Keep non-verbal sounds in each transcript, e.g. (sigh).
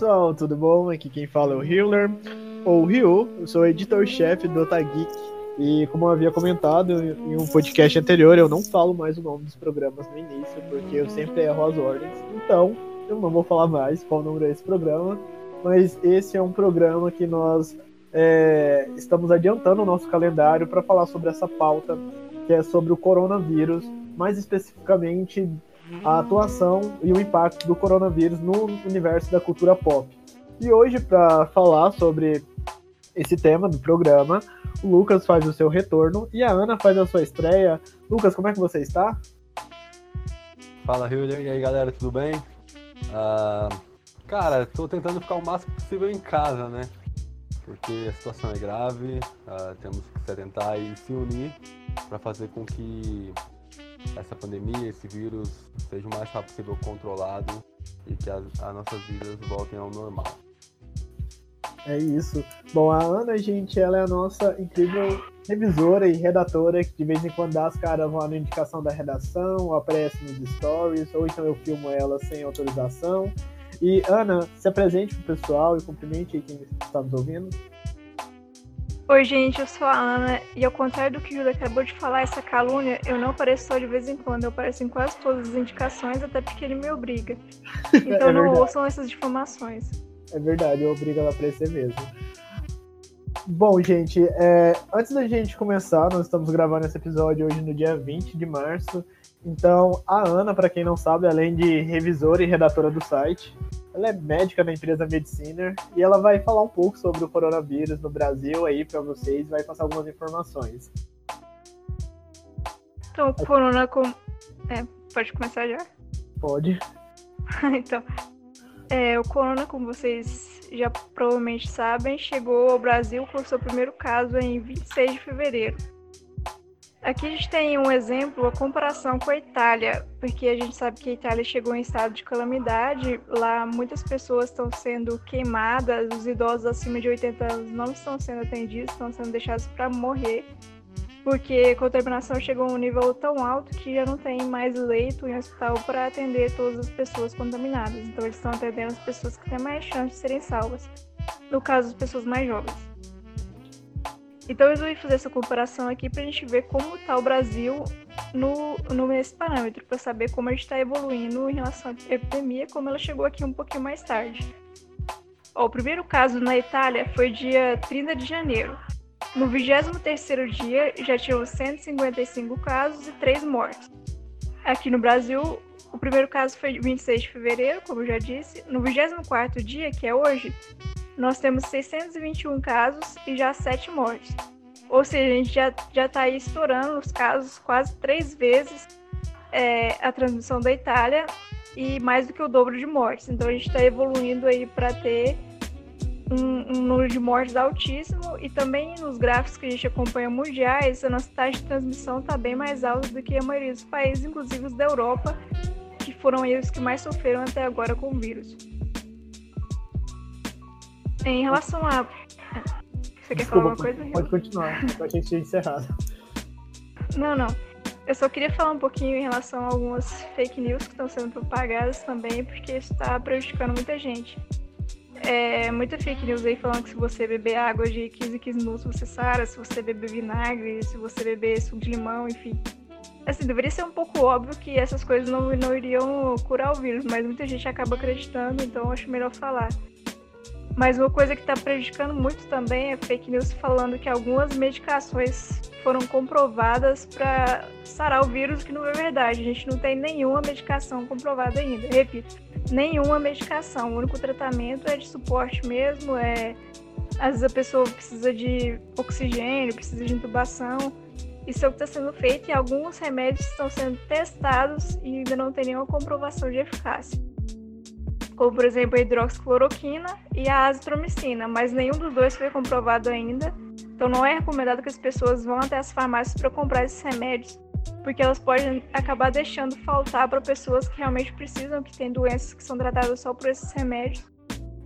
pessoal, tudo bom? Aqui quem fala é o Hiller, ou Ryu, eu sou editor-chefe do Otageek. E como eu havia comentado em um podcast anterior, eu não falo mais o nome dos programas no início, porque eu sempre erro as ordens. Então, eu não vou falar mais qual número é esse programa, mas esse é um programa que nós é, estamos adiantando o nosso calendário para falar sobre essa pauta, que é sobre o coronavírus, mais especificamente a atuação e o impacto do coronavírus no universo da cultura pop. E hoje, para falar sobre esse tema do programa, o Lucas faz o seu retorno e a Ana faz a sua estreia. Lucas, como é que você está? Fala, Hilder. E aí, galera, tudo bem? Uh, cara, tô tentando ficar o máximo possível em casa, né? Porque a situação é grave, uh, temos que se atentar e se unir para fazer com que essa pandemia, esse vírus, seja o mais rápido possível controlado e que as, as nossas vidas voltem ao normal. É isso. Bom, a Ana, gente, ela é a nossa incrível revisora e redatora que de vez em quando dá as caras lá na indicação da redação, ou aparece nos stories, ou então eu filmo ela sem autorização. E Ana, se apresente pro pessoal e cumprimente quem está nos ouvindo. Oi, gente, eu sou a Ana e ao contrário do que o Júlio acabou de falar, essa calúnia, eu não apareço só de vez em quando, eu apareço em quase todas as indicações, até porque ele me obriga. (laughs) Então é não ouçam essas difamações. É verdade, eu obrigo ela a aparecer mesmo. Bom, gente, é, antes da gente começar, nós estamos gravando esse episódio hoje no dia 20 de março. Então, a Ana, para quem não sabe, além de revisora e redatora do site, ela é médica da empresa Mediciner e ela vai falar um pouco sobre o coronavírus no Brasil aí para vocês, vai passar algumas informações. Então, o corona com... É, pode começar já? (laughs) Pode. então, é, o corona, como vocês já provavelmente sabem, chegou ao Brasil com seu primeiro caso em 26 de fevereiro. Aqui a gente tem um exemplo, a comparação com a Itália, porque a gente sabe que a Itália chegou em estado de calamidade, lá muitas pessoas estão sendo queimadas, os idosos acima de 80 anos não estão sendo atendidos, estão sendo deixados para morrer, porque a contaminação chegou a um nível tão alto que já não tem mais leito em hospital para atender todas as pessoas contaminadas. Então eles estão atendendo as pessoas que têm mais chance de serem salvas, no caso as pessoas mais jovens. Então eu resolvi fazer essa comparação aqui para a gente ver como está o Brasil no, no nesse parâmetro, para saber como a gente está evoluindo em relação à epidemia, como ela chegou aqui um pouquinho mais tarde. Ó, o primeiro caso na Itália foi dia 30 de janeiro. No 23º dia já tinham 155 casos e 3 mortes. Aqui no Brasil, o primeiro caso foi 26 de fevereiro, como eu já disse. No 24º dia, que é hoje, nós temos 621 casos e já 7 mortes. Ou seja, a gente já, já tá aí estourando os casos quase três vezes é, a transmissão da Itália e mais do que o dobro de mortes. Então a gente está evoluindo aí para ter um, um, número de mortes altíssimo e também nos gráficos que a gente acompanha mundiais, a nossa taxa de transmissão está bem mais alta do que a maioria dos países, inclusive os da Europa, que foram os que mais sofreram até agora com o vírus. Em relação a. Você quer Desculpa, falar alguma coisa? Pode continuar, pra gente encerrar. Não, não. Eu só queria falar um pouquinho em relação a algumas fake news que estão sendo propagadas também, porque isso está prejudicando muita gente. É, muita fake news aí falando que se você beber água de 15 em 15 minutos você sara, se você beber vinagre, se você beber suco de limão, enfim. Assim, deveria ser um pouco óbvio que essas coisas não, não iriam curar o vírus, mas muita gente acaba acreditando, então acho melhor falar. Mas uma coisa que está prejudicando muito também é fake news falando que algumas medicações foram comprovadas para sarar o vírus, que não é verdade. A gente não tem nenhuma medicação comprovada ainda. Repito, nenhuma medicação. O único tratamento é de suporte mesmo, é às vezes a pessoa precisa de oxigênio, precisa de intubação. Isso é o que está sendo feito e alguns remédios estão sendo testados e ainda não tem nenhuma comprovação de eficácia como por exemplo a hidroxicloroquina e a azitromicina, mas nenhum dos dois foi comprovado ainda. Então não é recomendado que as pessoas vão até as farmácias para comprar esses remédios, porque elas podem acabar deixando faltar para pessoas que realmente precisam, que têm doenças que são tratadas só por esses remédios.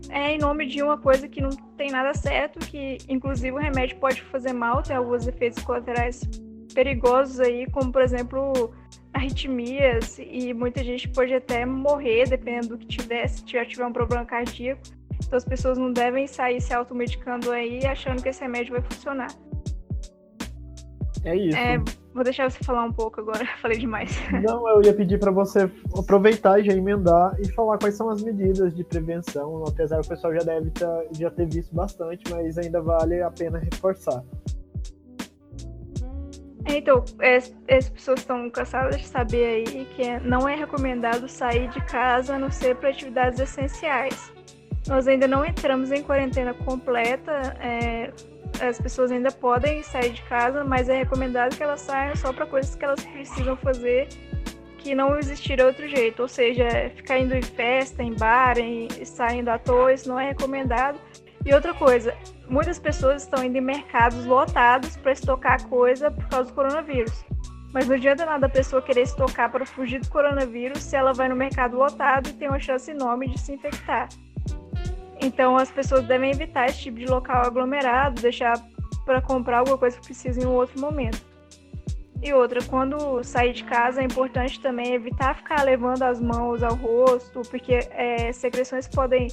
É em nome de uma coisa que não tem nada certo, que inclusive o remédio pode fazer mal, tem alguns efeitos colaterais perigosos aí, como por exemplo arritmias e muita gente pode até morrer dependendo do que tiver, se já tiver um problema cardíaco. Então as pessoas não devem sair se automedicando aí achando que esse remédio vai funcionar. É isso. É, vou deixar você falar um pouco agora, (laughs) falei demais. Não, eu ia pedir para você aproveitar e já emendar e falar quais são as medidas de prevenção, apesar que o pessoal já deve tá, já ter visto bastante, mas ainda vale a pena reforçar. Então, as pessoas estão cansadas de saber aí que não é recomendado sair de casa a não ser para atividades essenciais. Nós ainda não entramos em quarentena completa, é, as pessoas ainda podem sair de casa, mas é recomendado que elas saiam só para coisas que elas precisam fazer que não existir outro jeito, ou seja, ficar indo em festa, em bar, em, saindo à toa, isso não é recomendado. E outra coisa, muitas pessoas estão indo em mercados lotados para estocar coisa por causa do coronavírus. Mas não adianta nada a pessoa querer estocar para fugir do coronavírus se ela vai no mercado lotado e tem uma chance enorme de se infectar. Então as pessoas devem evitar esse tipo de local aglomerado, deixar para comprar alguma coisa que precisa em um outro momento. E outra, quando sair de casa é importante também evitar ficar levando as mãos ao rosto, porque é, secreções podem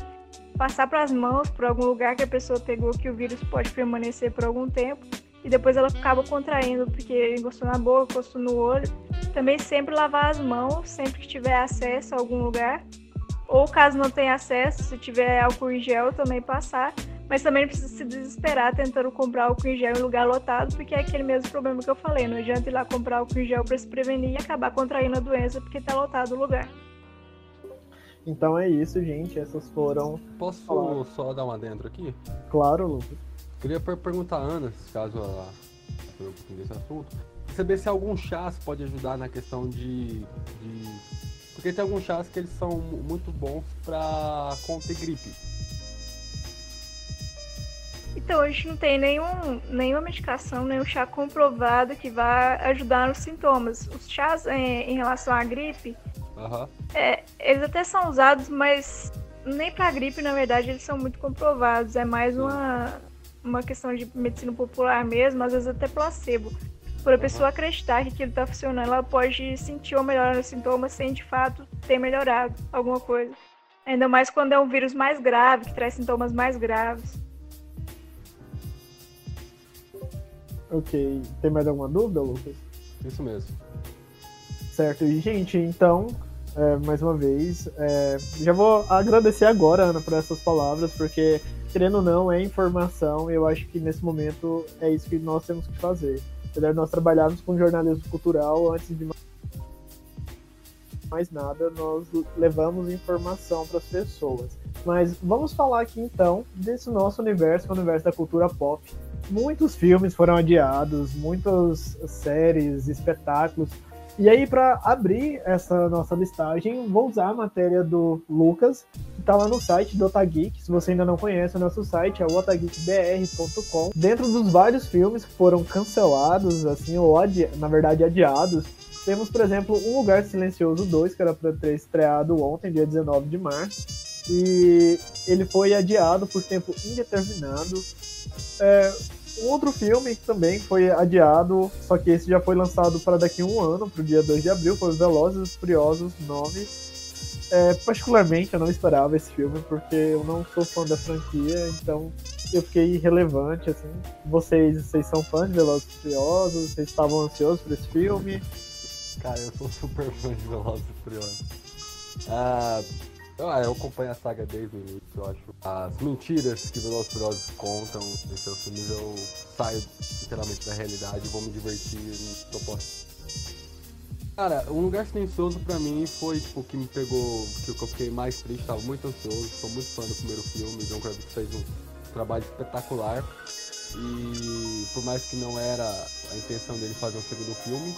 passar para as mãos, por algum lugar que a pessoa pegou que o vírus pode permanecer por algum tempo e depois ela acaba contraindo porque encostou na boca, encostou no olho. Também sempre lavar as mãos sempre que tiver acesso a algum lugar. Ou caso não tenha acesso, se tiver álcool em gel, também passar. Mas também não precisa se desesperar tentando comprar álcool em gel em lugar lotado, porque é aquele mesmo problema que eu falei. Não adianta ir lá comprar álcool em gel para se prevenir e acabar contraindo a doença porque está lotado o lugar. Então é isso, gente. Essas foram. Posso falar. só dar uma dentro aqui? Claro, Lucas. Queria perguntar a Ana, caso ela preocupe desse assunto, saber se algum chás pode ajudar na questão de, de. Porque tem alguns chás que eles são muito bons para conter gripe. Então, a gente não tem nenhum, nenhuma medicação, nenhum chá comprovado que vá ajudar nos sintomas. Os chás em, em relação à gripe, Uhum. É, eles até são usados, mas nem para gripe, na verdade, eles são muito comprovados. É mais uma, uma questão de medicina popular mesmo, às vezes até placebo. Por a pessoa acreditar que aquilo está funcionando, ela pode sentir uma melhora nos sintomas sem de fato ter melhorado alguma coisa. Ainda mais quando é um vírus mais grave, que traz sintomas mais graves. Ok. Tem mais alguma dúvida, Lucas? Isso mesmo. Certo. E, gente, então, é, mais uma vez. É, já vou agradecer agora, Ana, por essas palavras, porque, querendo ou não, é informação e eu acho que nesse momento é isso que nós temos que fazer. Nós trabalharmos com jornalismo cultural, antes de mais nada, nós levamos informação para as pessoas. Mas vamos falar aqui então desse nosso universo, é o universo da cultura pop. Muitos filmes foram adiados, muitas séries, espetáculos e aí, para abrir essa nossa listagem, vou usar a matéria do Lucas, que está lá no site do Otageek. Se você ainda não conhece, o nosso site é o otageekbr.com. Dentro dos vários filmes que foram cancelados, assim, ou na verdade adiados, temos, por exemplo, Um Lugar Silencioso 2, que era para ter estreado ontem, dia 19 de março. E ele foi adiado por tempo indeterminado. É, um outro filme que também foi adiado, só que esse já foi lançado para daqui a um ano, para o dia 2 de abril, foi Velozes e Furiosos 9. É, particularmente eu não esperava esse filme, porque eu não sou fã da franquia, então eu fiquei irrelevante, assim. Vocês, vocês são fãs de Velozes e Furiosos? Vocês estavam ansiosos por esse filme? Cara, eu sou super fã de Velozes e Furiosos. Ah, ah, eu acompanho a saga desde o início, eu acho. As mentiras que Velozes contam em seus filmes, eu saio literalmente da realidade e vou me divertir no posso. Cara, Um Lugar Silencioso pra mim foi, tipo, que me pegou, que eu fiquei mais triste, tava muito ansioso, sou muito fã do primeiro filme, John Kravitz fez um trabalho espetacular. E por mais que não era a intenção dele fazer um segundo filme,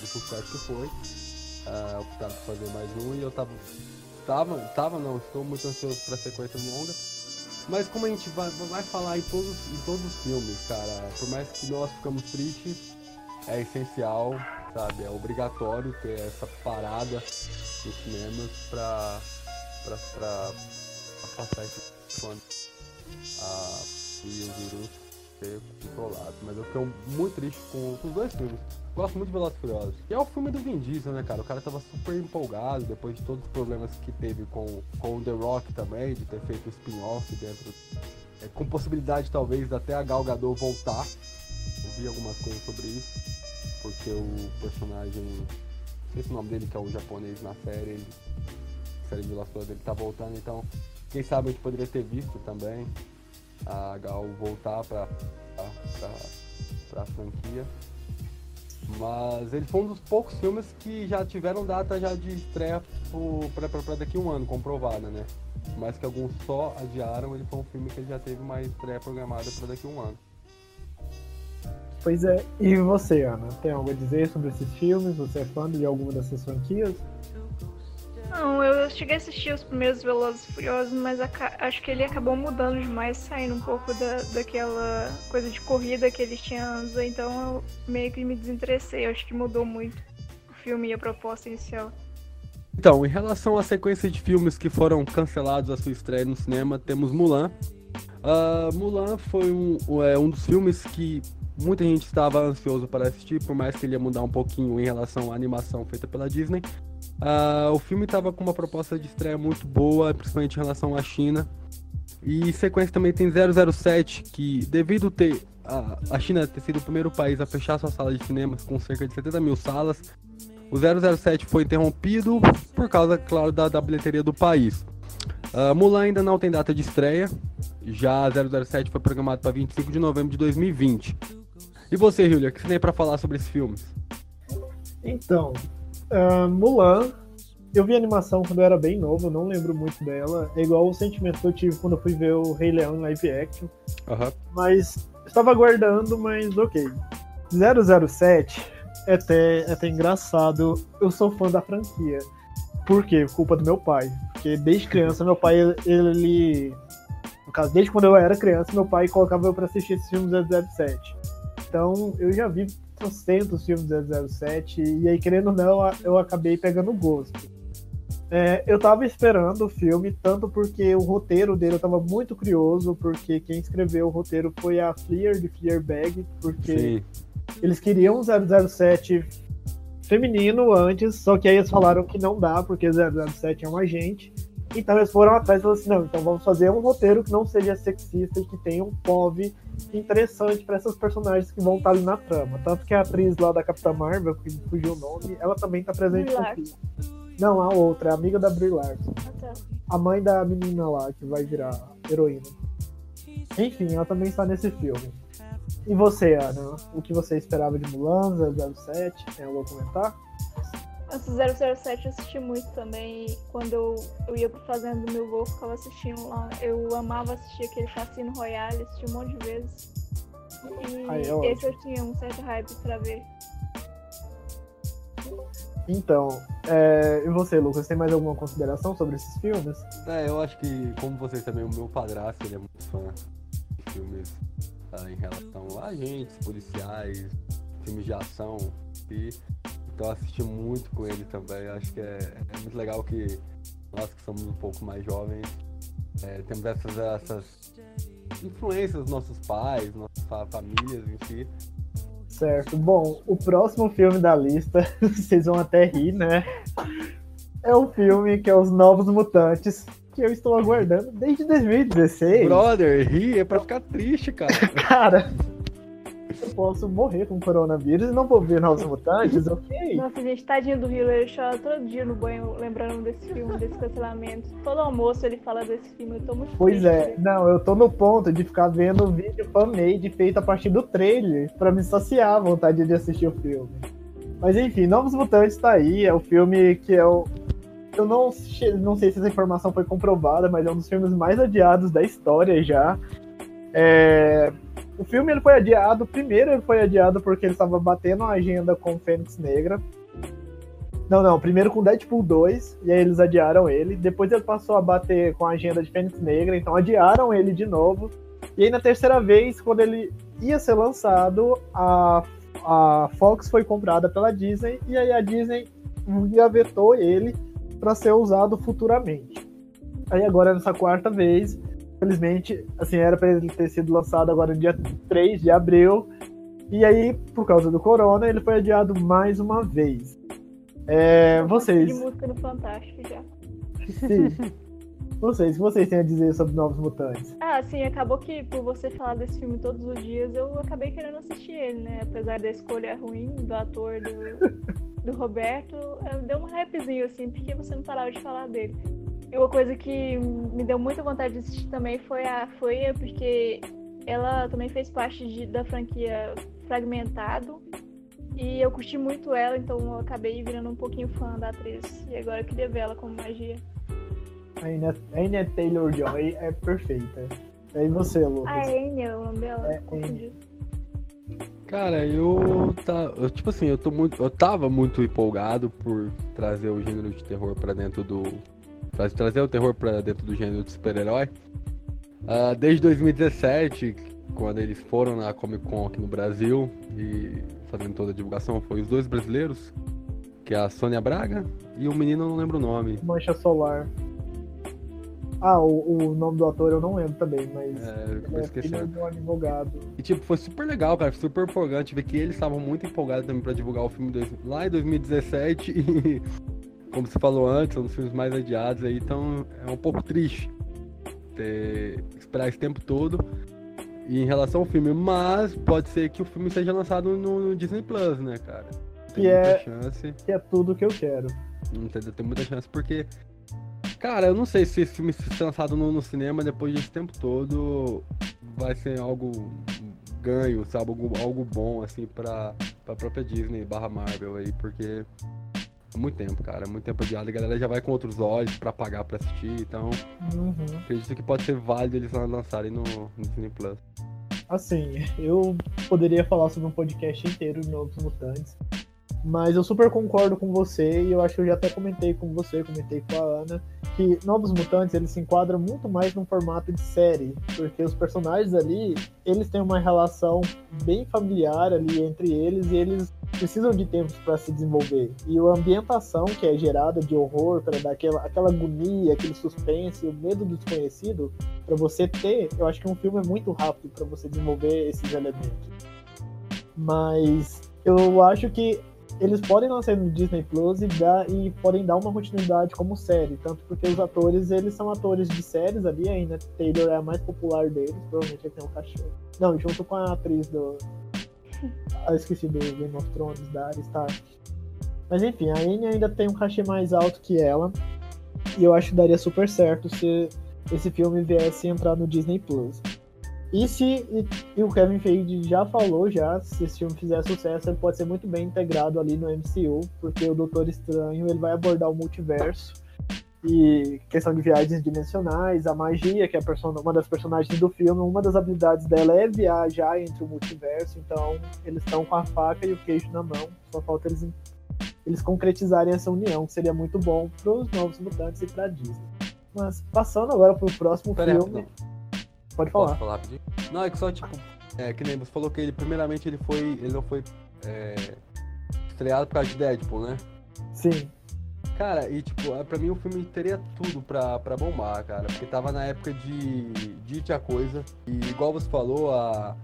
do sucesso que foi, uh, optaram por fazer mais um e eu tava Tava, tava não, estou muito ansioso pra sequência longa. Mas como a gente vai, vai falar em todos, em todos os filmes, cara, por mais que nós ficamos tristes, é essencial, sabe? É obrigatório ter essa parada nos cinemas pra, pra, pra, pra passar esse quando a, e o vírus ser. Mas eu fiquei muito triste com, os dois filmes. Gosto muito de Velozes Furiosos. E é o filme do Vin Diesel, né, cara? O cara tava super empolgado depois de todos os problemas que teve com, com o The Rock também, de ter feito o spin-off dentro. É, com possibilidade, talvez, até a Gal Gadot voltar. Eu vi algumas coisas sobre isso. Porque o personagem. Não sei se o nome dele, que é o japonês na série, ele, série de Velozes Furiosos, ele tá voltando, então. Quem sabe a gente poderia ter visto também a Gal voltar pra, pra franquia. Mas ele foi um dos poucos filmes que já tiveram data já de estreia para daqui a um ano, comprovada, né? Mas que alguns só adiaram, ele foi um filme que já teve uma estreia programada para daqui a um ano. Pois é, e você, Ana? Tem algo a dizer sobre esses filmes? Você é fã de alguma dessas franquias? Não, eu cheguei a assistir os primeiros Velozes e Furiosos, mas acho que ele acabou mudando demais, saindo um pouco da, daquela coisa de corrida que eles tinham antes, então eu meio que me desinteressei. Acho que mudou muito o filme e a proposta inicial. Então, em relação à sequência de filmes que foram cancelados a sua estreia no cinema, temos Mulan. Uh, Mulan foi um, é, um dos filmes que muita gente estava ansioso para assistir, por mais que ele ia mudar um pouquinho em relação à animação feita pela Disney. Uh, o filme estava com uma proposta de estreia muito boa, principalmente em relação à China. E sequência também tem 007, que devido ter a, a China ter sido o primeiro país a fechar sua sala de cinemas com cerca de 70 mil salas, o 007 foi interrompido por causa, claro, da, da bilheteria do país. Uh, Mulan ainda não tem data de estreia, já 007 foi programado para 25 de novembro de 2020. E você, Julia, o que você tem para falar sobre esses filmes? Então, Uh, Mulan, eu vi a animação quando eu era bem novo, não lembro muito dela. É igual o sentimento que eu tive quando eu fui ver o Rei Leão em live action. Uhum. Mas estava aguardando, mas ok. 007 é até, é até engraçado. Eu sou fã da franquia. Por quê? Culpa do meu pai. Porque desde criança, meu pai, ele. No caso, desde quando eu era criança, meu pai colocava eu pra assistir esses filmes 007. Então, eu já vi trocentos filmes do 007 e aí, querendo ou não, eu acabei pegando gosto. É, eu tava esperando o filme, tanto porque o roteiro dele eu tava muito curioso, porque quem escreveu o roteiro foi a Fleer de Fleabag, porque Sim. eles queriam um 007 feminino antes, só que aí eles falaram que não dá, porque 007 é um agente. Então eles foram atrás e falaram assim: não, então vamos fazer um roteiro que não seja sexista e que tenha um POV interessante para essas personagens que vão estar ali na trama. Tanto que a atriz lá da Capitã Marvel, que fugiu o nome, ela também está presente aqui. Não, a outra, a amiga da Brie Larson. Ah, tá. A mãe da menina lá, que vai virar heroína. Enfim, ela também está nesse filme. E você, Ana? O que você esperava de Mulan, 007? Tem algo a comentar? Esse 007 eu assisti muito também. Quando eu, eu ia pro Fazenda do meu avô, ficava assistindo lá. Eu amava assistir aquele Cassino Royale, assisti um monte de vezes. E Ai, é esse eu tinha um certo hype pra ver. Então, é, e você, Lucas, tem mais alguma consideração sobre esses filmes? É, eu acho que, como vocês também, o meu padrasto, ele é muito fã de filmes tá, em relação a agentes, policiais, filmes de ação. E então assisti muito com ele também. Acho que é, é muito legal que nós que somos um pouco mais jovens é, temos essas, essas influências dos nossos pais, nossas famílias em si. Certo. Bom, o próximo filme da lista, (laughs) vocês vão até rir, né? É um filme que é Os Novos Mutantes, que eu estou aguardando desde 2016. Brother, rir é pra ficar triste, cara. (laughs) cara, eu posso morrer com coronavírus e não vou ver Novos Mutantes, ok? Nossa, gente, tadinho do ele chora todo dia no banho lembrando desse filme, desse cancelamento. Todo almoço ele fala desse filme, eu tô muito Pois é, não, eu tô no ponto de ficar vendo o vídeo fan-made feito a partir do trailer pra me saciar a vontade de assistir o filme. Mas enfim, Novos Mutantes tá aí, é o filme que é o. Eu não, não sei se essa informação foi comprovada, mas é um dos filmes mais adiados da história já. É, o filme ele foi adiado, primeiro ele foi adiado porque ele estava batendo a agenda com Fênix Negra. Não, não, primeiro com Deadpool 2, e aí eles adiaram ele. Depois ele passou a bater com a agenda de Fênix Negra, então adiaram ele de novo. E aí na terceira vez, quando ele ia ser lançado, a, a Fox foi comprada pela Disney, e aí a Disney gavetou ele para ser usado futuramente. Aí agora nessa quarta vez, Infelizmente, assim, era para ele ter sido lançado agora no dia 3 de abril. E aí, por causa do corona, ele foi adiado mais uma vez. É, vocês. De música no Fantástico já. Sim. (laughs) Vocês, o que vocês têm a dizer sobre Novos Mutantes? Ah, sim, acabou que por você falar desse filme todos os dias, eu acabei querendo assistir ele, né? Apesar da escolha ruim do ator do, (laughs) do Roberto, deu um rapzinho, assim, porque você não parava de falar dele. E uma coisa que me deu muita vontade de assistir também foi a Folha, porque ela também fez parte de, da franquia Fragmentado. E eu curti muito ela, então eu acabei virando um pouquinho fã da atriz. E agora eu queria ver ela como magia. A Anya Taylor-Joy é perfeita. E você, Lucas? A Anya, é o nome dela. É, Cara, eu tá, eu, tipo assim, eu tô muito, eu tava muito empolgado por trazer o gênero de terror para dentro do trazer o terror para dentro do gênero de super-herói. Uh, desde 2017, quando eles foram na Comic Con aqui no Brasil e fazendo toda a divulgação, foi os dois brasileiros, que é a Sônia Braga e o menino, não lembro o nome. Mancha Solar. Ah, o, o nome do ator eu não lembro também, mas. É. É um advogado. E tipo, foi super legal, cara, super empolgante ver que eles estavam muito empolgados também pra divulgar o filme dois, lá em 2017 e, (laughs) como você falou antes, um dos filmes mais adiados aí, então é um pouco triste ter, esperar esse tempo todo. Em relação ao filme, mas pode ser que o filme seja lançado no, no Disney Plus, né, cara? Tem que é, chance. Que é tudo que eu quero. Não tem, muita chance, porque Cara, eu não sei se esse filme ser lançado no, no, cinema depois desse tempo todo vai ser algo ganho, sabe? Algo, algo bom, assim, pra, pra própria Disney barra Marvel aí, porque é muito tempo, cara. É muito tempo adiado. A galera já vai com outros olhos pra pagar pra assistir, então uhum. acredito que pode ser válido eles lançarem no, no Disney Plus. Assim, eu poderia falar sobre um podcast inteiro de Novos Mutantes. Mas eu super concordo com você e eu acho que eu já até comentei com você, comentei com a Ana, que Novos Mutantes eles se enquadram muito mais num formato de série, porque os personagens ali, eles têm uma relação bem familiar ali entre eles e eles precisam de tempo para se desenvolver. E a ambientação que é gerada de horror, para dar aquela, aquela agonia, aquele suspense, o medo do desconhecido, para você ter, eu acho que um filme é muito rápido para você desenvolver esses elementos. Mas eu acho que eles podem lançar no Disney Plus e, dar, e podem dar uma continuidade como série, tanto porque os atores, eles são atores de séries ali, ainda Taylor é a mais popular deles, provavelmente ele tem um cachorro. Não, junto com a atriz do... Ah, esqueci do Game of Thrones, da Arya. Mas enfim, a Anne ainda tem um cachê mais alto que ela, e eu acho que daria super certo se esse filme viesse entrar no Disney Plus. E se e, e, o Kevin Feige já falou já, se esse filme fizer sucesso, ele pode ser muito bem integrado ali no MCU, porque o Doutor Estranho ele vai abordar o multiverso e questão de viagens dimensionais, a magia, que é uma das personagens do filme, uma das habilidades dela é viajar entre o multiverso, então eles estão com a faca e o queijo na mão, só falta eles, eles concretizarem essa união, que seria muito bom para os novos mutantes e para Disney. Mas passando agora para o próximo Pera filme. Pode falar. Posso falar rapidinho? Não, é que só, tipo, é, que nem você falou que ele, primeiramente, ele foi. Ele não foi é, estreado por causa de Deadpool, né? Sim. Cara, e tipo, é, pra mim o filme teria tudo pra, pra bombar, cara. Porque tava na época de Dite a Coisa. E igual você falou, a.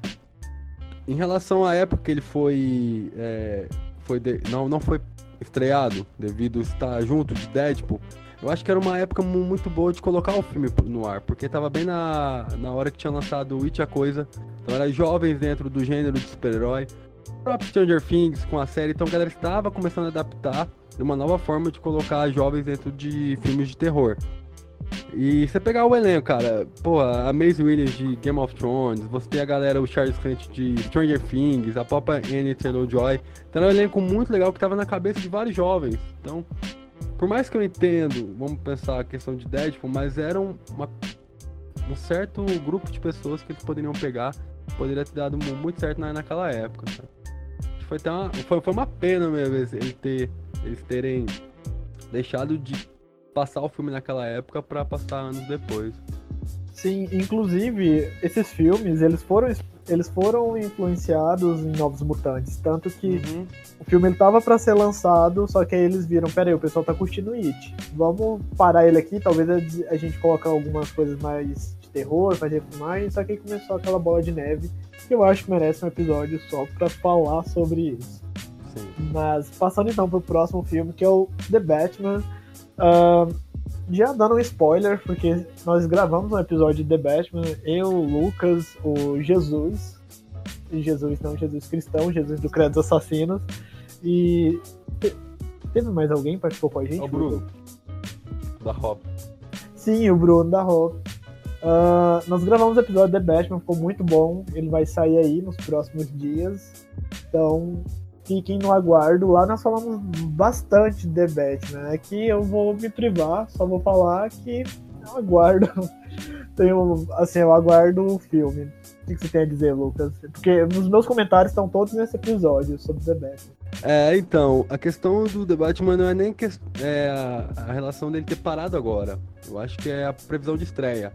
Em relação à época que ele foi. É, foi de... não, não foi estreado, devido estar junto de Deadpool. Eu acho que era uma época muito boa de colocar o filme no ar, porque tava bem na, na hora que tinha lançado It a Coisa. Então eram jovens dentro do gênero de super-herói. O próprio Stranger Things com a série, então a galera estava começando a adaptar uma nova forma de colocar jovens dentro de filmes de terror. E você pegar o elenco, cara, pô, a Maisie Williams de Game of Thrones, você tem a galera, o Charles Clint de Stranger Things, a própria Annie Taylor-Joy. Então era um elenco muito legal que tava na cabeça de vários jovens. Então, por mais que eu entendo, vamos pensar a questão de Deadpool, mas era um, uma, um certo grupo de pessoas que eles poderiam pegar, poderia ter dado muito certo na, naquela época. Foi, uma, foi, foi uma pena mesmo ele ter, eles terem deixado de passar o filme naquela época para passar anos depois. Sim, inclusive esses filmes eles foram eles foram influenciados em Novos Mutantes, tanto que uhum. o filme ele tava para ser lançado, só que aí eles viram, peraí, o pessoal tá curtindo It, vamos parar ele aqui, talvez a gente coloque algumas coisas mais de terror, fazer filmagem, só que aí começou aquela bola de neve que eu acho que merece um episódio só para falar sobre isso. Sim. Mas passando então pro próximo filme, que é o The Batman. Uh, já dando um spoiler, porque nós gravamos um episódio de The Batman, eu, o Lucas, o Jesus, Jesus não, Jesus cristão, Jesus do Credo dos Assassinos, e teve mais alguém que participou com a gente? O Bruno, da Hop. Sim, o Bruno da Hop. Uh, nós gravamos o episódio de The Batman, ficou muito bom. Ele vai sair aí nos próximos dias. Então, fiquem no aguardo. Lá nós falamos bastante de Batman. Aqui eu vou me privar, só vou falar que eu aguardo. (laughs) Tenho, assim, eu aguardo o filme. O que você tem a dizer, Lucas? Porque nos meus comentários estão todos nesse episódio sobre The Batman. É, então, a questão do The Batman não é nem que, é, a relação dele ter parado agora. Eu acho que é a previsão de estreia.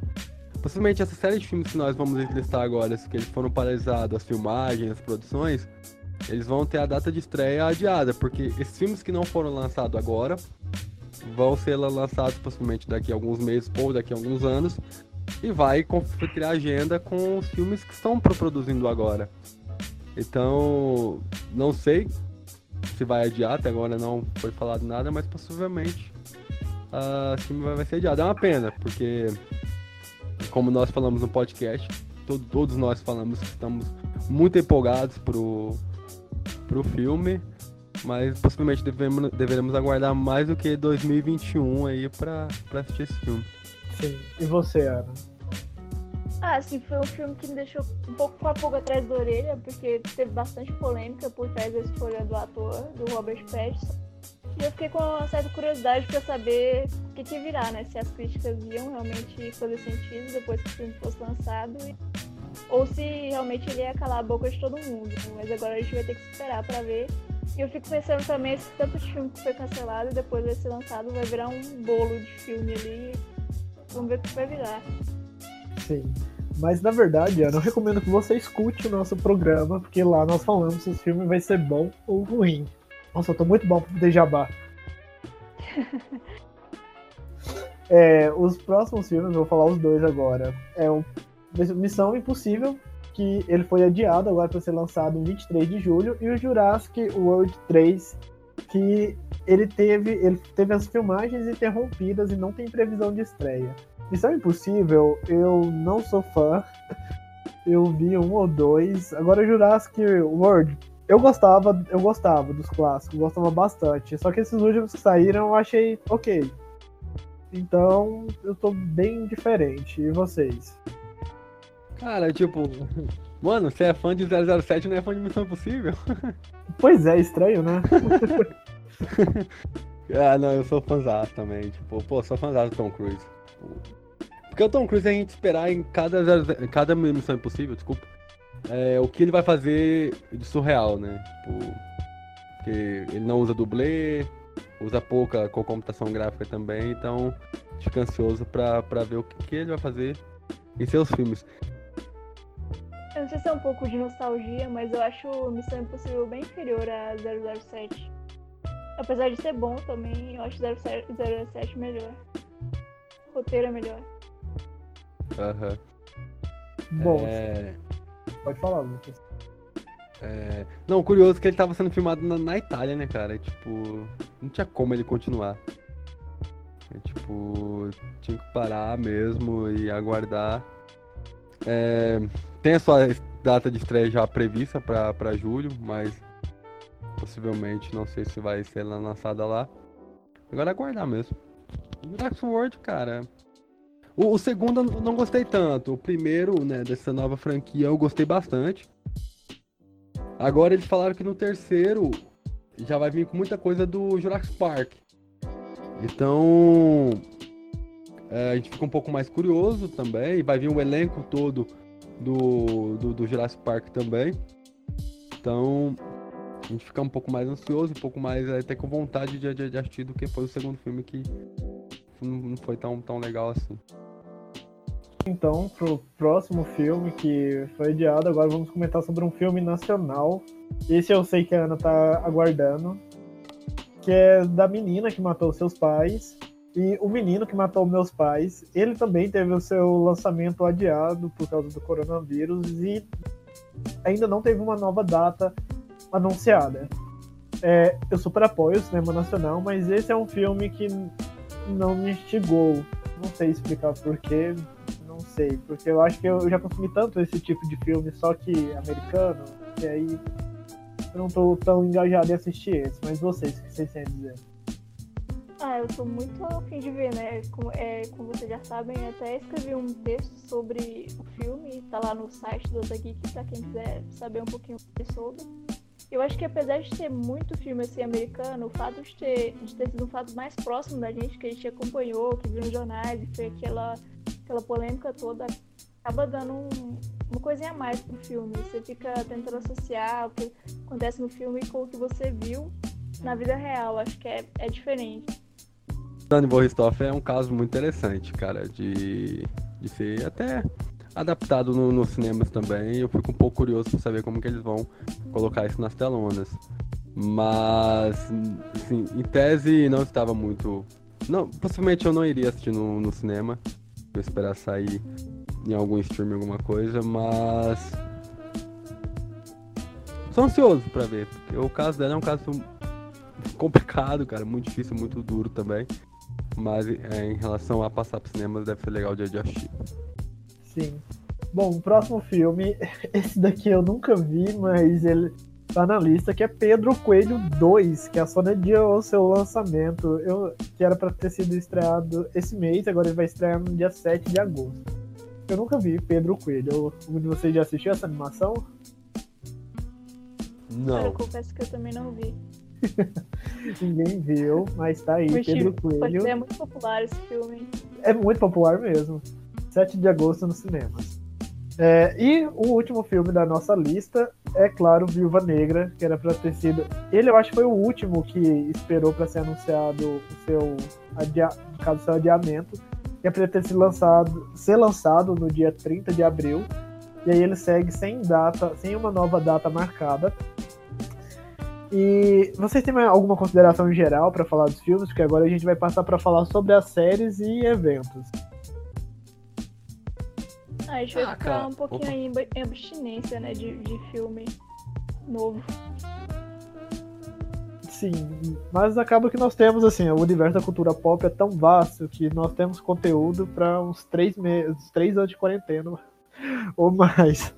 Possivelmente essa série de filmes que nós vamos listar agora, que eles foram paralisados, as filmagens, as produções, eles vão ter a data de estreia adiada, porque esses filmes que não foram lançados agora vão ser lançados possivelmente daqui a alguns meses ou daqui a alguns anos e vai criar agenda com os filmes que estão produzindo agora. Então, não sei se vai adiar, até agora não foi falado nada, mas possivelmente o filme vai ser adiado. É uma pena, porque como nós falamos no podcast, todo, todos nós falamos que estamos muito empolgados pro, pro filme, mas possivelmente devemos, deveremos aguardar mais do que 2021 aí pra, pra assistir esse filme. Sim. E você, Ana? Ah, assim, foi um filme que me deixou um pouco com a pulga atrás da orelha, porque teve bastante polêmica por trás da escolha do ator, do Robert Pattinson. E eu fiquei com uma certa curiosidade para saber o que, que virar, né? Se as críticas iam realmente fazer sentido depois que o filme fosse lançado, e... ou se realmente ele ia calar a boca de todo mundo. Mas agora a gente vai ter que esperar para ver. E eu fico pensando também se tanto de filme que foi cancelado e depois vai ser lançado, vai virar um bolo de filme ali. Vamos ver o que vai virar. Sim. Mas na verdade, eu não recomendo que você escute o nosso programa, porque lá nós falamos se o filme vai ser bom ou ruim. Nossa, eu tô muito bom pro poder jabá. (laughs) é, os próximos filmes, vou falar os dois agora. É o Missão Impossível, que ele foi adiado agora para ser lançado em 23 de julho, e o Jurassic World 3, que ele teve, ele teve as filmagens interrompidas e não tem previsão de estreia. Missão Impossível, eu não sou fã. (laughs) Eu vi um ou dois. Agora Jurassic World, eu gostava, eu gostava dos clássicos, gostava bastante. Só que esses últimos que saíram eu achei ok. Então, eu tô bem diferente. E vocês? Cara, tipo, (laughs) mano, você é fã de 007 não é fã de Missão Impossível? (laughs) Pois é, estranho, né? (laughs) ah, não, eu sou fãzão também. Tipo, pô, sou fãzão do Tom Cruise. Porque o Tom Cruise a gente esperar em cada, cada Missão Impossível, desculpa, é, o que ele vai fazer de surreal, né? Tipo, porque ele não usa dublê, usa pouca com computação gráfica também, então fico ansioso pra, pra ver o que, que ele vai fazer em seus filmes. Eu não sei se é um pouco de nostalgia, mas eu acho Missão Impossível bem inferior a 007. Apesar de ser bom também, eu acho 007, 007 melhor. O roteiro é melhor. Aham. Uhum. Bom. É... Pode falar, Lucas. É... Não, curioso que ele tava sendo filmado na, na Itália, né, cara? tipo, não tinha como ele continuar. É, tipo, tinha que parar mesmo e aguardar. É... Tem a sua data de estreia já prevista para julho, mas possivelmente não sei se vai ser lançada lá. Agora aguardar mesmo. Jurassic World, cara, o, o, segundo eu não gostei tanto. O primeiro, né, dessa nova franquia eu gostei bastante. Agora eles falaram que no terceiro já vai vir com muita coisa do Jurassic Park. Então é, a gente fica um pouco mais curioso também. Vai vir o um elenco todo do, do, do, Jurassic Park também. Então a gente fica um pouco mais ansioso, um pouco mais até com vontade de, de, de assistir do que foi o segundo filme que não foi tão, tão legal assim. Então, pro próximo filme que foi adiado, agora vamos comentar sobre um filme nacional. Esse eu sei que a Ana tá aguardando. Que é da menina que matou seus pais. E O Menino que Matou Meus Pais, ele também teve o seu lançamento adiado por causa do coronavírus e ainda não teve uma nova data anunciada. É, eu super apoio o cinema nacional, mas esse é um filme que não me instigou. Não sei explicar porquê, não sei. Porque eu acho que eu já consumi tanto esse tipo de filme, só que americano, e aí eu não tô tão engajado em assistir esse. Mas vocês, o que vocês têm a dizer? Ah, eu tô muito afim de ver, né? Como, é, como vocês já sabem, até escrevi um texto sobre o filme, tá lá no site do Geek, pra quem quiser saber um pouquinho sobre. Eu acho que apesar de ter muito filme assim americano, o fato de ter, de ter sido um fato mais próximo da gente, que a gente acompanhou, que viu nos jornais, e foi aquela, aquela polêmica toda, acaba dando um, uma coisinha a mais pro filme. Você fica tentando associar o que acontece no filme com o que você viu na vida real. Acho que é, é diferente. Dani Borristoff é um caso muito interessante, cara, de, de ser até adaptado no, nos cinemas também. Eu fico um pouco curioso para saber como que eles vão colocar isso nas telonas. Mas, assim, em tese não estava muito. Não, possivelmente eu não iria assistir no, no cinema. Vou esperar sair em algum stream, alguma coisa, mas. Sou ansioso para ver, porque o caso dela é um caso complicado, cara, muito difícil, muito duro também. Mas é, em relação a passar pro cinema, deve ser legal o dia de assistir. Sim. Bom, o próximo filme, (laughs) esse daqui eu nunca vi, mas ele tá na lista, que é Pedro Coelho 2, que a Sony adiou o seu lançamento, eu, que era para ter sido estreado esse mês, agora ele vai estrear no dia 7 de agosto. Eu nunca vi Pedro Coelho. Algum de vocês já assistiu essa animação? Não. Eu confesso que eu também não vi. (laughs) Ninguém viu, mas tá aí, Pedro tipo, Coelho. É muito popular esse filme. É muito popular mesmo. 7 de agosto nos cinemas. É, e o último filme da nossa lista é, claro, Viúva Negra, que era pra ter sido. Ele eu acho que foi o último que esperou para ser anunciado o seu, adia... caso, seu adiamento, que é pra ter sido lançado, ser lançado no dia 30 de abril. E aí ele segue sem data, sem uma nova data marcada. E vocês têm alguma consideração em geral para falar dos filmes? Porque agora a gente vai passar para falar sobre as séries e eventos. Ah, a gente vai Ah, ficar cara, um pouquinho opa. aí em abstinência, né, de, de filme novo. Sim, mas acaba que nós temos assim, o universo da cultura pop é tão vasto que nós temos conteúdo para uns três meses, três anos de quarentena ou mais.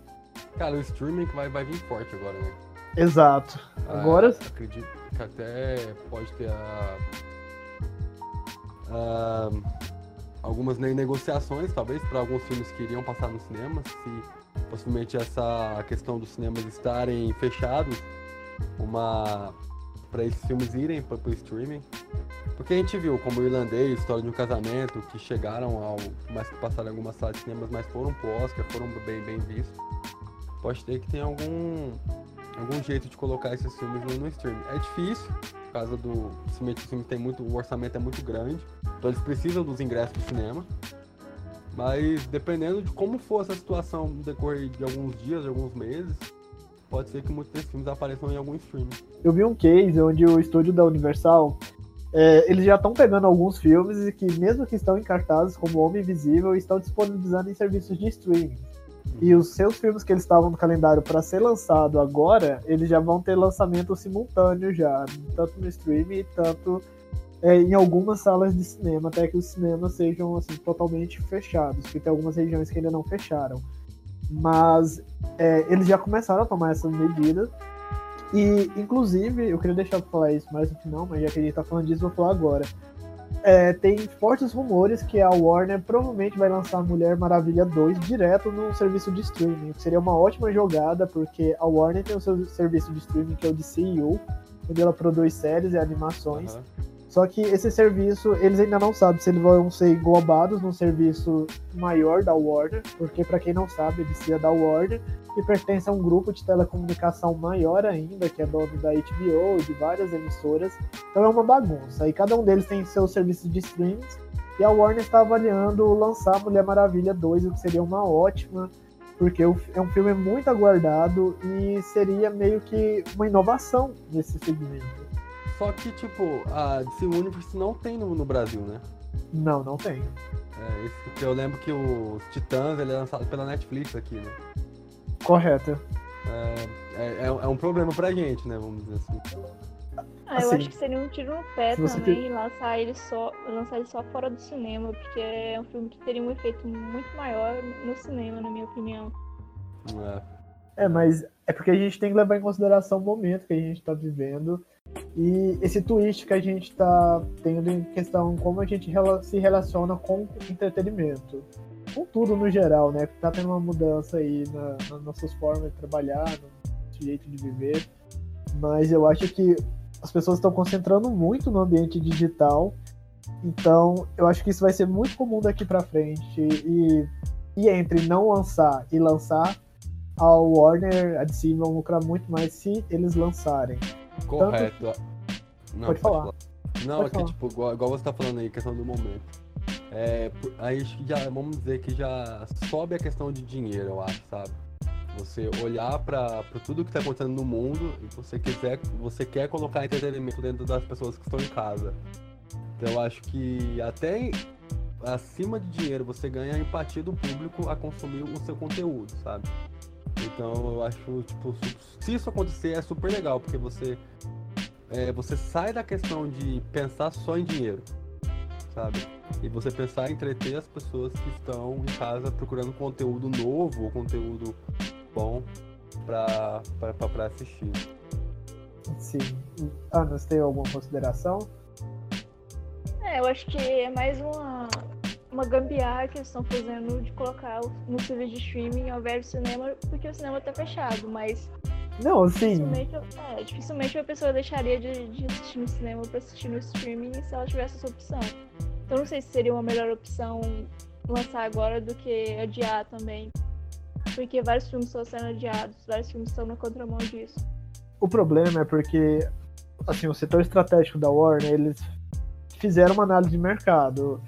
Cara, o streaming vai, vai vir forte agora, né? Exato. Ah, Agora acredito que até pode ter a, a- algumas ne- negociações, talvez, para alguns filmes que iriam passar no cinema, se possivelmente essa questão dos cinemas estarem fechados, uma para esses filmes irem para o streaming. Porque a gente viu como o irlandês, história de um casamento, que chegaram ao. mais que passaram em algumas salas de cinemas, mas foram pro Oscar, foram bem, bem vistos. Pode ter que tem algum algum jeito de colocar esses filmes no, streaming. É difícil, por causa do. O filme tem muito. O orçamento é muito grande. Então eles precisam dos ingressos do cinema. Mas dependendo de como for essa situação no decorrer de alguns dias, de alguns meses, pode ser que muitos desses filmes apareçam em algum streaming. eu vi um case onde o estúdio da Universal é, eles já estão pegando alguns filmes que, mesmo que estão em cartazes como Homem Invisível, estão disponibilizando em serviços de streaming. E os seus filmes que eles estavam no calendário para ser lançado agora, eles já vão ter lançamento simultâneo já, tanto no streaming tanto é, em algumas salas de cinema, até que os cinemas sejam assim totalmente fechados, porque tem algumas regiões que ainda não fecharam. Mas é, eles já começaram a tomar essas medidas. E, inclusive, eu queria deixar pra falar isso mais no final, mas já que a gente tá falando disso, vou falar agora. É, tem fortes rumores que a Warner provavelmente vai lançar Mulher Maravilha 2 direto no serviço de streaming, o que seria uma ótima jogada, porque a Warner tem o seu serviço de streaming que é o de CEO, onde ela produz séries e animações. Aham. Só que esse serviço, eles ainda não sabem se eles vão ser englobados num serviço maior da Warner, porque para quem não sabe, ele é da Warner e pertence a um grupo de telecomunicação maior ainda, que é dono da HBO de várias emissoras. Então é uma bagunça. E cada um deles tem seu serviço de streams. E a Warner está avaliando lançar Mulher Maravilha 2, o que seria uma ótima, porque é um filme muito aguardado e seria meio que uma inovação nesse segmento. Só que, tipo, a DC Universe não tem no, no Brasil, né? Não, não tem. É, esse, porque eu lembro que o Titãs ele é lançado pela Netflix aqui, né? Correto. É, é, é, é um problema pra gente, né? Vamos dizer assim. Ah, eu Assim, acho que seria um tiro no pé também lançar ele só lançar ele só fora do cinema, porque é um filme que teria um efeito muito maior no cinema, na minha opinião. É. É, mas é porque a gente tem que levar em consideração o momento que a gente tá vivendo e esse twist que a gente tá tendo em questão como a gente se relaciona com entretenimento. Com tudo no geral, né? Tá tendo uma mudança aí na- nas nossas formas de trabalhar, no jeito de viver. Mas eu acho que as pessoas estão concentrando muito no ambiente digital. Então, eu acho que isso vai ser muito comum daqui pra frente. E, e entre não lançar e lançar, a Warner, a DC vão lucrar muito mais se eles lançarem. Correto. Não, Pode falar. Não, Pode é que, falar. tipo, igual, igual você tá falando aí, questão do momento. É, aí acho que já, vamos dizer que já sobe a questão de dinheiro, eu acho, sabe? Você olhar pra, pra tudo que tá acontecendo no mundo e você quiser, você quer colocar entretenimento dentro das pessoas que estão em casa. Então eu acho que até acima de dinheiro você ganha a empatia do público a consumir o seu conteúdo, sabe? Então eu acho, tipo, se isso acontecer é super legal, porque você é, você sai da questão de pensar só em dinheiro, sabe? E você pensar em entreter as pessoas que estão em casa procurando conteúdo novo ou conteúdo bom pra, pra, pra, pra assistir. Sim. Ana, você tem alguma consideração? É, eu acho que é mais uma, uma gambiarra que eles estão fazendo de colocar no serviço de streaming ao invés do cinema, porque o cinema tá fechado, mas Não, sim. dificilmente, é, dificilmente uma pessoa deixaria de, de assistir no cinema pra assistir no streaming se ela tivesse essa opção. Então não sei se seria uma melhor opção lançar agora do que adiar também. Porque vários filmes estão sendo adiados, vários filmes estão na contramão disso. O problema é porque, assim, o setor estratégico da Warner, eles fizeram uma análise de mercado.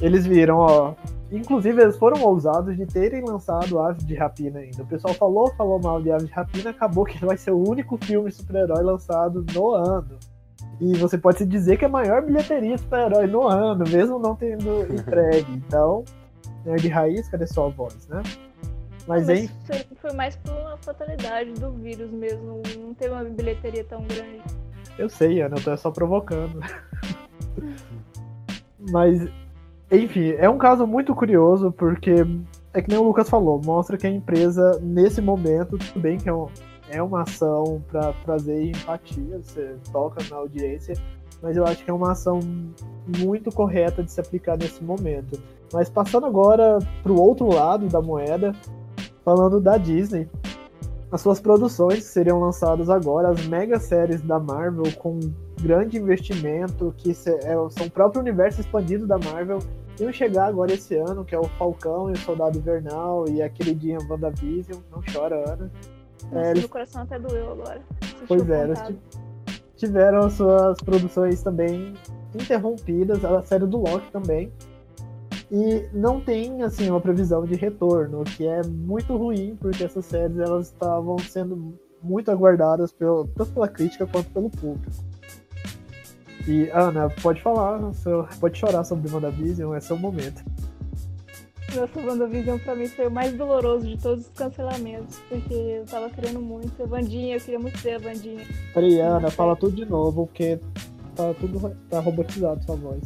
Eles viram, ó. Inclusive, eles foram ousados de terem lançado Aves de Rapina ainda. O pessoal falou, falou mal de Aves de Rapina, acabou que vai ser o único filme super-herói lançado no ano. E você pode se dizer que é a maior bilheteria super-herói no ano, mesmo não tendo (laughs) entregue. Então, nerd raiz, cadê sua voz, né? Mas, Mas hein, foi, foi mais por uma fatalidade do vírus mesmo. Não teve uma bilheteria tão grande. Eu sei, Ana, eu tô só provocando. (laughs) Mas, enfim, é um caso muito curioso, porque é que nem o Lucas falou, mostra que a empresa, nesse momento, tudo bem que é, um- é uma ação para trazer empatia, você toca na audiência, mas eu acho que é uma ação muito correta de se aplicar nesse momento. Mas passando agora pro outro lado da moeda, falando da Disney, as suas produções seriam lançadas agora, as mega séries da Marvel com grande investimento, que é, são o próprio universo expandido da Marvel, iam chegar agora esse ano, que é o Falcão e o Soldado Invernal e a queridinha WandaVision, não chora, Ana. Nossa, eles- meu coração até doeu agora. Pois é, tiveram as suas produções também interrompidas, a série do Loki também. E não tem assim uma previsão de retorno, o que é muito ruim, porque essas séries elas estavam sendo muito aguardadas pelo, tanto pela crítica quanto pelo público. E Ana, pode falar, seu- pode chorar sobre WandaVision, é seu momento. Nossa, WandaVision pra mim foi o mais doloroso de todos os cancelamentos, porque eu tava querendo muito. A Vandinha, eu queria muito ver a Vandinha. Peraí, Ana, fala tudo de novo, porque tá tudo tá robotizado sua voz.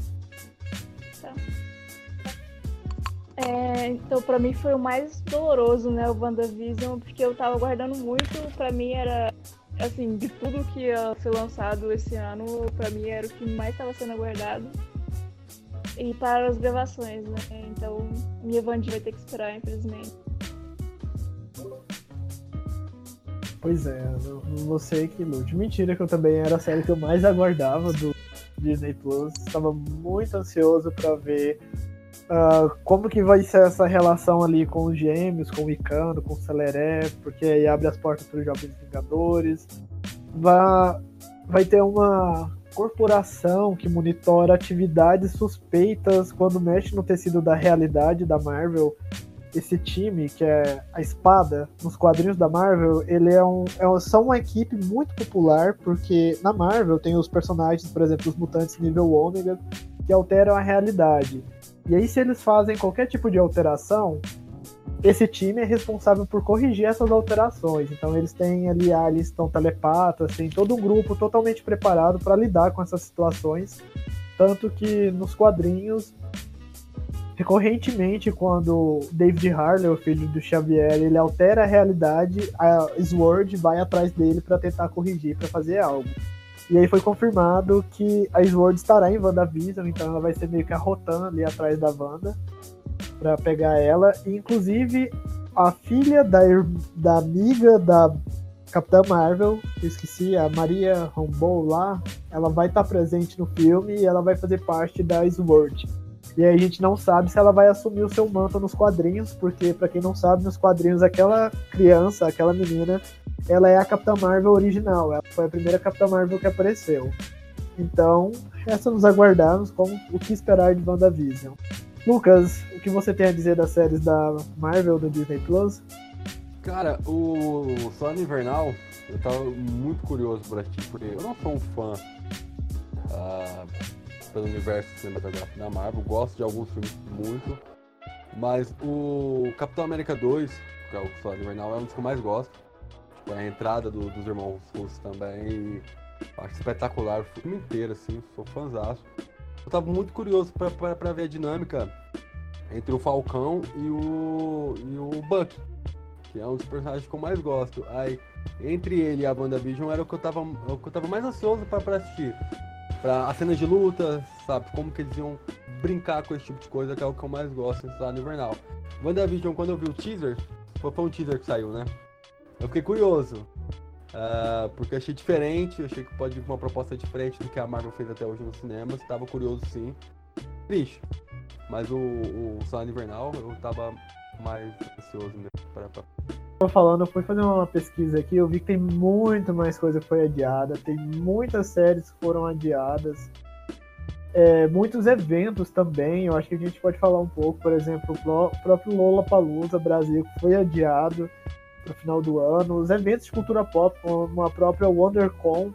É, então pra mim foi o mais doloroso, né, o WandaVision, porque eu tava aguardando muito, pra mim era, assim, de tudo que ia ser lançado esse ano, pra mim era o que mais tava sendo aguardado. E para as gravações, né, então minha Vandinha vai ter que esperar, infelizmente. Pois é, Ana, você que lute. Mentira que eu também era a série que eu mais aguardava do Disney Plus. Estava muito ansioso pra ver ah, como que vai ser essa relação ali com os gêmeos, com o Icano, com o Celeré, porque aí abre as portas para os Jovens Vingadores. Vai, vai ter uma corporação que monitora atividades suspeitas quando mexe no tecido da realidade da Marvel esse time, que é a Espada, nos quadrinhos da Marvel, ele é um, é são uma equipe muito popular, porque na Marvel tem os personagens, por exemplo, os mutantes nível ômega, que alteram a realidade. E aí, se eles fazem qualquer tipo de alteração, esse time é responsável por corrigir essas alterações. Então, eles têm ali, ah, eles estão telepatas, tem todo um grupo totalmente preparado para lidar com essas situações. Tanto que nos quadrinhos, recorrentemente, quando David Harley, o filho do Xavier, ele altera a realidade, a Sword vai atrás dele para tentar corrigir, para fazer algo. E aí foi confirmado que a Sword estará em WandaVision, então ela vai ser meio que arrotando ali atrás da Wanda para pegar ela. E, inclusive, a filha da, da amiga da Capitã Marvel, esqueci, a Maria Rambeau lá, ela vai estar tá presente no filme e ela vai fazer parte da Sword. E aí a gente não sabe se ela vai assumir o seu manto nos quadrinhos, porque para quem não sabe, nos quadrinhos aquela criança, aquela menina, ela é a Capitã Marvel original. Ela foi a primeira Capitã Marvel que apareceu. Então, resta nos aguardarmos com o que esperar de WandaVision. Lucas, o que você tem a dizer das séries da Marvel do Disney Plus? Cara, o Sono Invernal, eu tava muito curioso por assistir, porque eu não sou um fã uh, pelo universo cinematográfico da Marvel, gosto de alguns filmes muito, mas o Capitão América 2, que é o Sono Invernal, é um dos que eu mais gosto. Tipo, a entrada do, dos irmãos russos também, acho espetacular, o filme inteiro, assim, sou fãzaço. Eu tava muito curioso para ver a dinâmica entre o Falcão e o, e o Buck, que é um dos personagens que eu mais gosto. Aí, entre ele e a WandaVision era o que eu tava, o que eu tava mais ansioso para assistir. Pra a cena de luta, sabe? Como que eles iam brincar com esse tipo de coisa, que é o que eu mais gosto nesse lado invernal. WandaVision, quando eu vi o teaser, foi, um teaser que saiu, né? Eu fiquei curioso. Uh, porque achei diferente, achei que pode vir uma proposta diferente do que a Marvel fez até hoje nos cinemas. Tava curioso sim. Triste. Mas o, o Salário Invernal eu tava mais ansioso mesmo para. Tô falando, eu fui fazer uma pesquisa aqui, eu vi que tem muito mais coisa que foi adiada, tem muitas séries que foram adiadas, é, muitos eventos também, eu acho que a gente pode falar um pouco, por exemplo, o próprio Lola Palusa Brasil foi adiado, para o final do ano. Os eventos de cultura pop, como a própria WonderCon,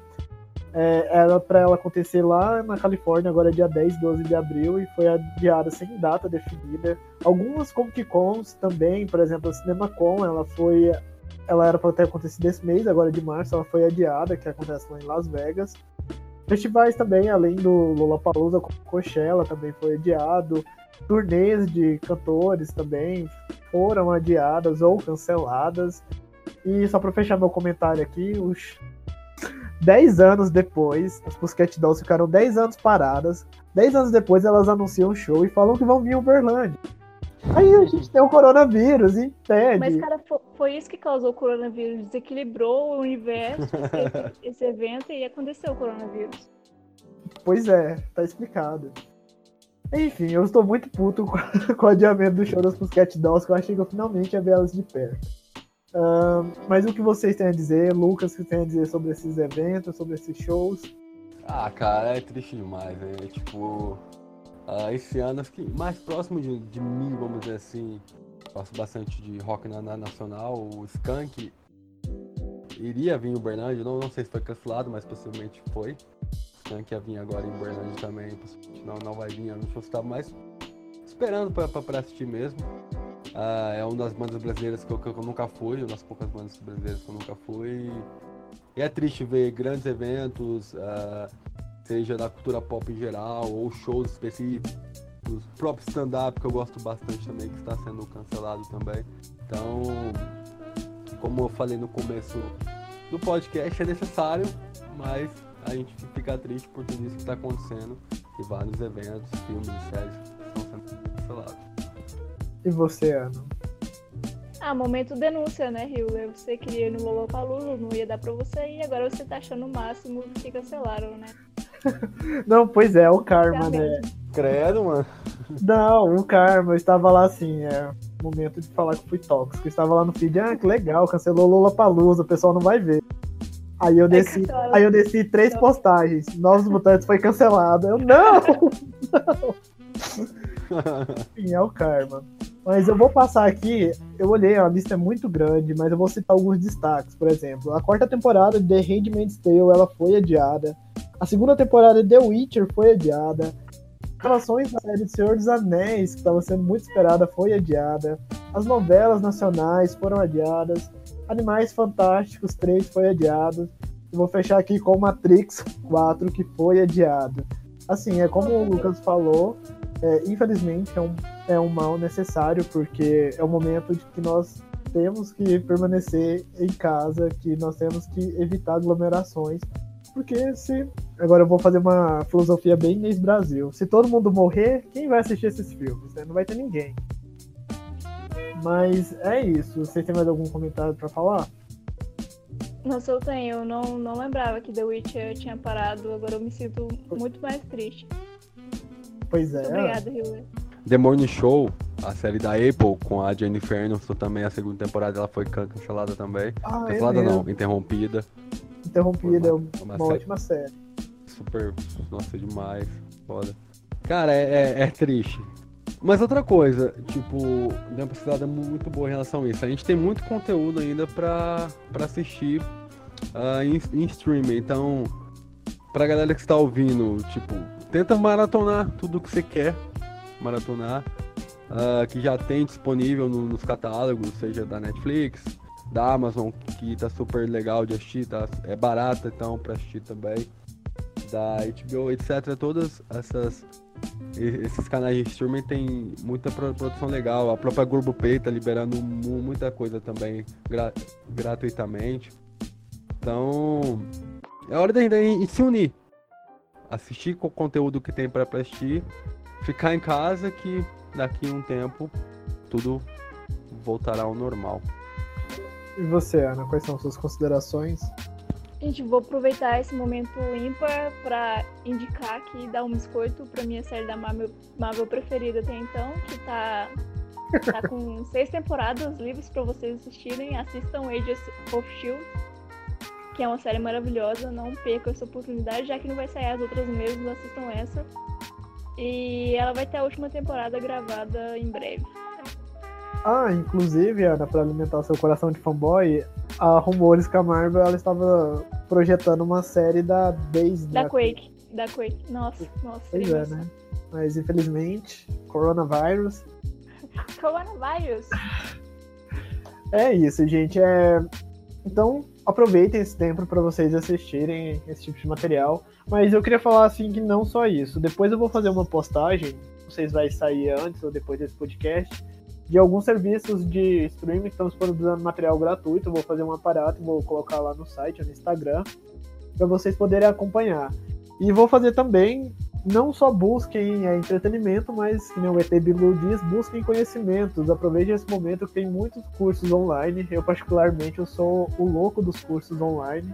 é, era para ela acontecer lá na Califórnia, agora é dia 10, 12 de abril, e foi adiada sem data definida. Algumas Comic Cons também, por exemplo, a CinemaCon, ela foi. Ela era para ter acontecido esse mês, agora de março, ela foi adiada, que acontece lá em Las Vegas. Festivais também, além do Lollapalooza, Coachella também foi adiado. Turnês de cantores também foram adiadas ou canceladas. E só para fechar meu comentário aqui, os 10 anos depois, as Pussycat Dolls ficaram 10 anos paradas. 10 anos depois elas anunciam um show e falam que vão vir Uberlândia. Aí a gente tem o coronavírus, entende? Mas, cara, foi isso que causou o coronavírus. Desequilibrou o universo, (laughs) esse evento, e aconteceu o coronavírus. Pois é, tá explicado. Enfim, eu estou muito puto com, (laughs) com o adiamento do show das Pussycat Dolls, que eu achei que eu finalmente ia ver elas de perto. Uh, mas o que vocês têm a dizer, Lucas, o que tem a dizer sobre esses eventos, sobre esses shows? Ah, cara, é triste demais, né? Tipo, uh, esse ano fiquei mais próximo de, de, mim, vamos dizer assim. Gosto bastante de rock na, na nacional, o Skank iria vir o Bernard, não, não sei se foi cancelado, mas possivelmente foi que ia vir agora em Berlândia também, não, não vai vir, eu não estava mais esperando para assistir mesmo. Uh, é uma das bandas brasileiras que eu, que eu, nunca fui, uma das poucas bandas brasileiras que eu nunca fui. E é triste ver grandes eventos, uh, seja da cultura pop em geral, ou shows específicos, os próprios stand-up que eu gosto bastante também, que está sendo cancelado também. Então, como eu falei no começo do podcast, é necessário, mas a gente fica triste por tudo isso que está acontecendo e vários eventos, filmes séries estão sendo cancelados. E você, Ana? Ah, momento denúncia, né, Rio? Você queria ir no Lollapalooza, não ia dar pra você e agora você tá achando o máximo que cancelaram, né? (laughs) não, pois é, o karma, né? Credo, mano. Não, o karma, eu estava lá assim, é momento de falar que fui tóxico. Eu estava lá no feed, ah, que legal, cancelou Lollapalooza, o pessoal não vai ver. Aí eu desci, é aí eu desci três postagens. Novos Mutantes foi cancelado. Eu, não! (laughs) não. Enfim, é o karma. Mas eu vou passar aqui, eu olhei, a lista é muito grande, mas eu vou citar alguns destaques. Por exemplo, a quarta temporada de The Handmaid's Tale, ela foi adiada. A segunda temporada de The Witcher foi adiada. gravações da série Senhor dos Anéis, que estava sendo muito esperada, foi adiada. As novelas nacionais foram adiadas. Animais Fantásticos 3 foi adiado. E vou fechar aqui com Matrix 4, que foi adiado. Assim, é como o Lucas falou, é, infelizmente é um, é um mal necessário, porque é o momento de que nós temos que permanecer em casa, que nós temos que evitar aglomerações. Porque se. Agora eu vou fazer uma filosofia bem inês Brasil. Se todo mundo morrer, quem vai assistir esses filmes? Né? Não vai ter ninguém. Mas é isso. Vocês têm mais algum comentário para falar? Nossa, eu tenho. Eu não, não lembrava que The Witcher tinha parado. Agora eu me sinto muito mais triste. Pois é. Muito obrigada, Hillary. The Morning Show, a série da Apple com a Jennifer Aniston também, a segunda temporada ela foi cancelada também. Ah, é cancelada mesmo. não, interrompida. Interrompida, é Uma- uma, uma série. ótima série. Super, nossa, demais, foda. Cara, é, é- é triste. Mas outra coisa, tipo, deu uma pesquisada mu- muito boa em relação a isso. A gente tem muito conteúdo ainda pra, pra assistir ah, em, em streaming. Então, pra galera que está ouvindo, tipo, tenta maratonar tudo que você quer maratonar. ah, que já tem disponível no- nos catálogos, seja da Netflix, da Amazon, que tá super legal de assistir, tá, é barata então pra assistir também da HBO, etc. Todas essas esses canais de streaming tem muita pro- produção legal. A própria Globoplay tá liberando mu- muita coisa também gra- gratuitamente. Então, é hora da gente se unir. Assistir com o conteúdo que tem para assistir, ficar em casa que daqui a um tempo tudo voltará ao normal. E você, Ana, quais são suas considerações? Gente, vou aproveitar esse momento ímpar pra indicar aqui e dar um biscoito pra minha série da Marvel, Marvel preferida até então, que tá, tá com (laughs) seis temporadas livres pra vocês assistirem. Assistam Agents of Shield, que é uma série maravilhosa. Não percam essa oportunidade, já que não vai sair as outras mesmo, assistam essa. E ela vai ter a última temporada gravada em breve. Ah, inclusive, Ana, para alimentar seu coração de fanboy, há rumores que a Marvel ela estava projetando uma série da Daisy. Da né? Quake. Da Quake. Nossa, nossa. Pois é, né? Mas infelizmente, coronavírus. (laughs) Coronavirus. É isso, gente. É... Então, aproveitem esse tempo para vocês assistirem esse tipo de material. Mas eu queria falar assim que não só isso. Depois eu vou fazer uma postagem, se vai sair antes ou depois desse podcast, de alguns serviços de streaming que estão disponibilizando material gratuito. Eu vou fazer um aparato vou colocar lá no site, no Instagram, para vocês poderem acompanhar. E vou fazer também, não só busquem é, entretenimento, mas, que nem o ET Bilu diz, busquem conhecimentos. Aproveitem esse momento que tem muitos cursos online. Eu, particularmente, eu sou o louco dos cursos online.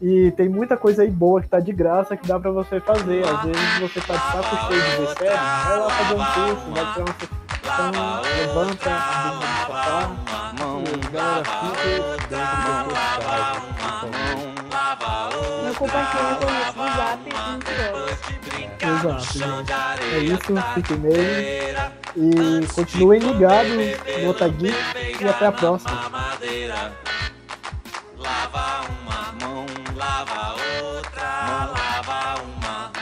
E tem muita coisa aí boa que tá de graça que dá pra você fazer. Às vezes você tá de saco cheio de ver série, vai lá fazer um curso, vai tirar uma certificação, levanta a bunda do sofá. E, galera, fica dentro do por favor. Não compartilhem com o Zap e Twitter. Exato, gente. É isso, fiquem bem. E continuem ligados no Otageek e até a próxima. madeira. Lava uma mão, lava outra, lava uma,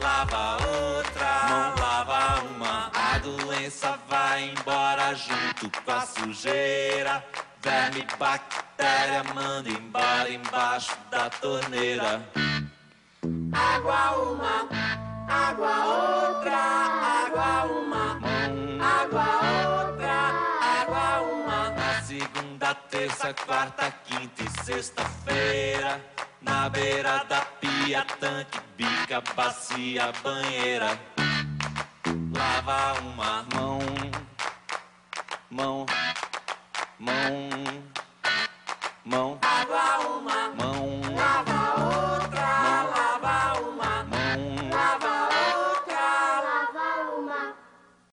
lava outra, mão, lava uma. A doença vai embora junto com a sujeira. Verme, bactéria, manda embora embaixo da torneira. Água uma, água outra, água uma, água outra, água uma. Na segunda, terça, quarta, quinta e sexta-feira, na beira da pia, tanque, bica, bacia, banheira. Lava uma mão, mão, mão, mão, água uma, mão,